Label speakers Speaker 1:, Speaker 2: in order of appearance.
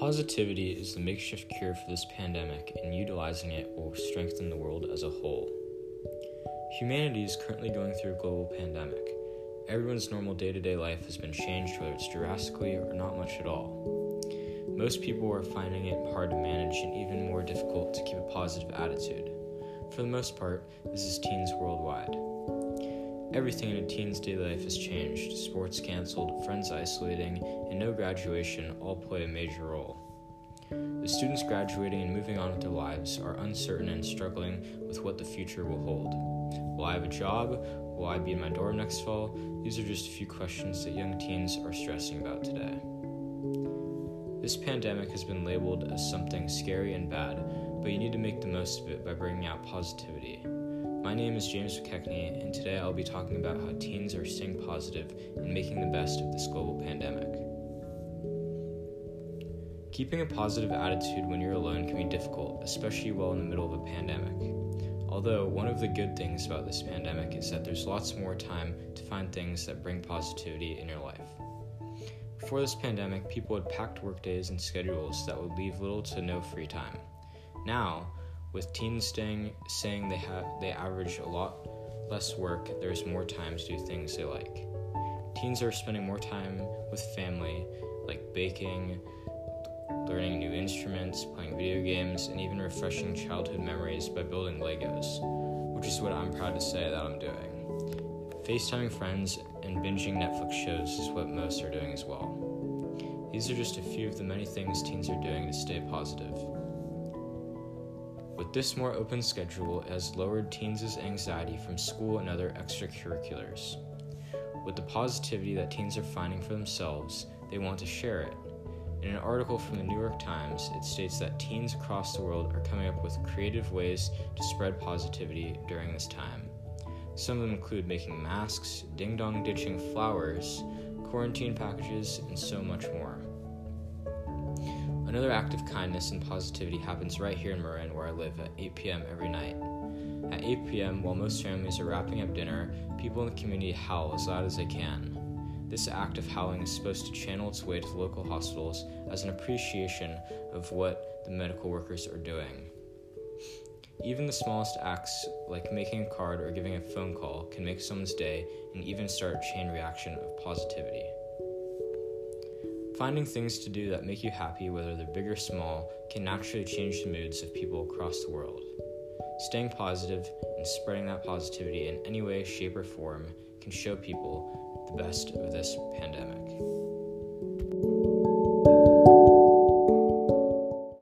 Speaker 1: Positivity is the makeshift cure for this pandemic, and utilizing it will strengthen the world as a whole. Humanity is currently going through a global pandemic. Everyone's normal day to day life has been changed, whether it's drastically or not much at all. Most people are finding it hard to manage and even more difficult to keep a positive attitude. For the most part, this is teens worldwide. Everything in a teen's daily life has changed. Sports canceled, friends isolating, and no graduation all play a major role. The students graduating and moving on with their lives are uncertain and struggling with what the future will hold. Will I have a job? Will I be in my dorm next fall? These are just a few questions that young teens are stressing about today. This pandemic has been labeled as something scary and bad, but you need to make the most of it by bringing out positivity. My name is James McKechnie, and today I'll be talking about how teens are staying positive and making the best of this global pandemic. Keeping a positive attitude when you're alone can be difficult, especially while in the middle of a pandemic. Although, one of the good things about this pandemic is that there's lots more time to find things that bring positivity in your life. Before this pandemic, people had packed workdays and schedules that would leave little to no free time. Now, with teens staying, saying they have they average a lot less work, there's more time to do things they like. Teens are spending more time with family, like baking, learning new instruments, playing video games, and even refreshing childhood memories by building Legos, which is what I'm proud to say that I'm doing. FaceTiming friends and binging Netflix shows is what most are doing as well. These are just a few of the many things teens are doing to stay positive. With this more open schedule, it has lowered teens' anxiety from school and other extracurriculars. With the positivity that teens are finding for themselves, they want to share it. In an article from the New York Times, it states that teens across the world are coming up with creative ways to spread positivity during this time. Some of them include making masks, ding dong ditching flowers, quarantine packages, and so much more. Another act of kindness and positivity happens right here in Marin, where I live, at 8 p.m. every night. At 8 p.m., while most families are wrapping up dinner, people in the community howl as loud as they can. This act of howling is supposed to channel its way to the local hospitals as an appreciation of what the medical workers are doing. Even the smallest acts, like making a card or giving a phone call, can make someone's day and even start a chain reaction of positivity. Finding things to do that make you happy, whether they're big or small, can naturally change the moods of people across the world. Staying positive and spreading that positivity in any way, shape, or form can show people the best of this pandemic.